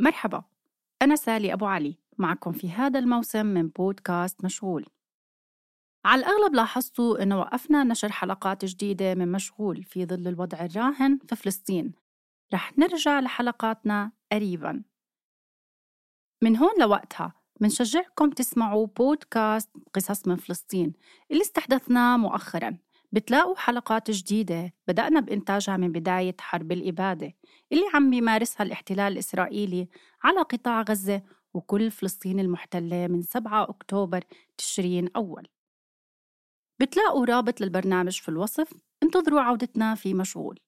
مرحبا. أنا سالي أبو علي. معكم في هذا الموسم من بودكاست مشغول. على الأغلب لاحظتوا أنه وقفنا نشر حلقات جديدة من مشغول في ظل الوضع الراهن في فلسطين. رح نرجع لحلقاتنا قريبا. من هون لوقتها منشجعكم تسمعوا بودكاست قصص من فلسطين اللي استحدثناه مؤخرا. بتلاقوا حلقات جديدة بدأنا بإنتاجها من بداية حرب الإبادة اللي عم بيمارسها الاحتلال الإسرائيلي على قطاع غزة وكل فلسطين المحتلة من 7 أكتوبر تشرين أول. بتلاقوا رابط للبرنامج في الوصف انتظروا عودتنا في مشغول.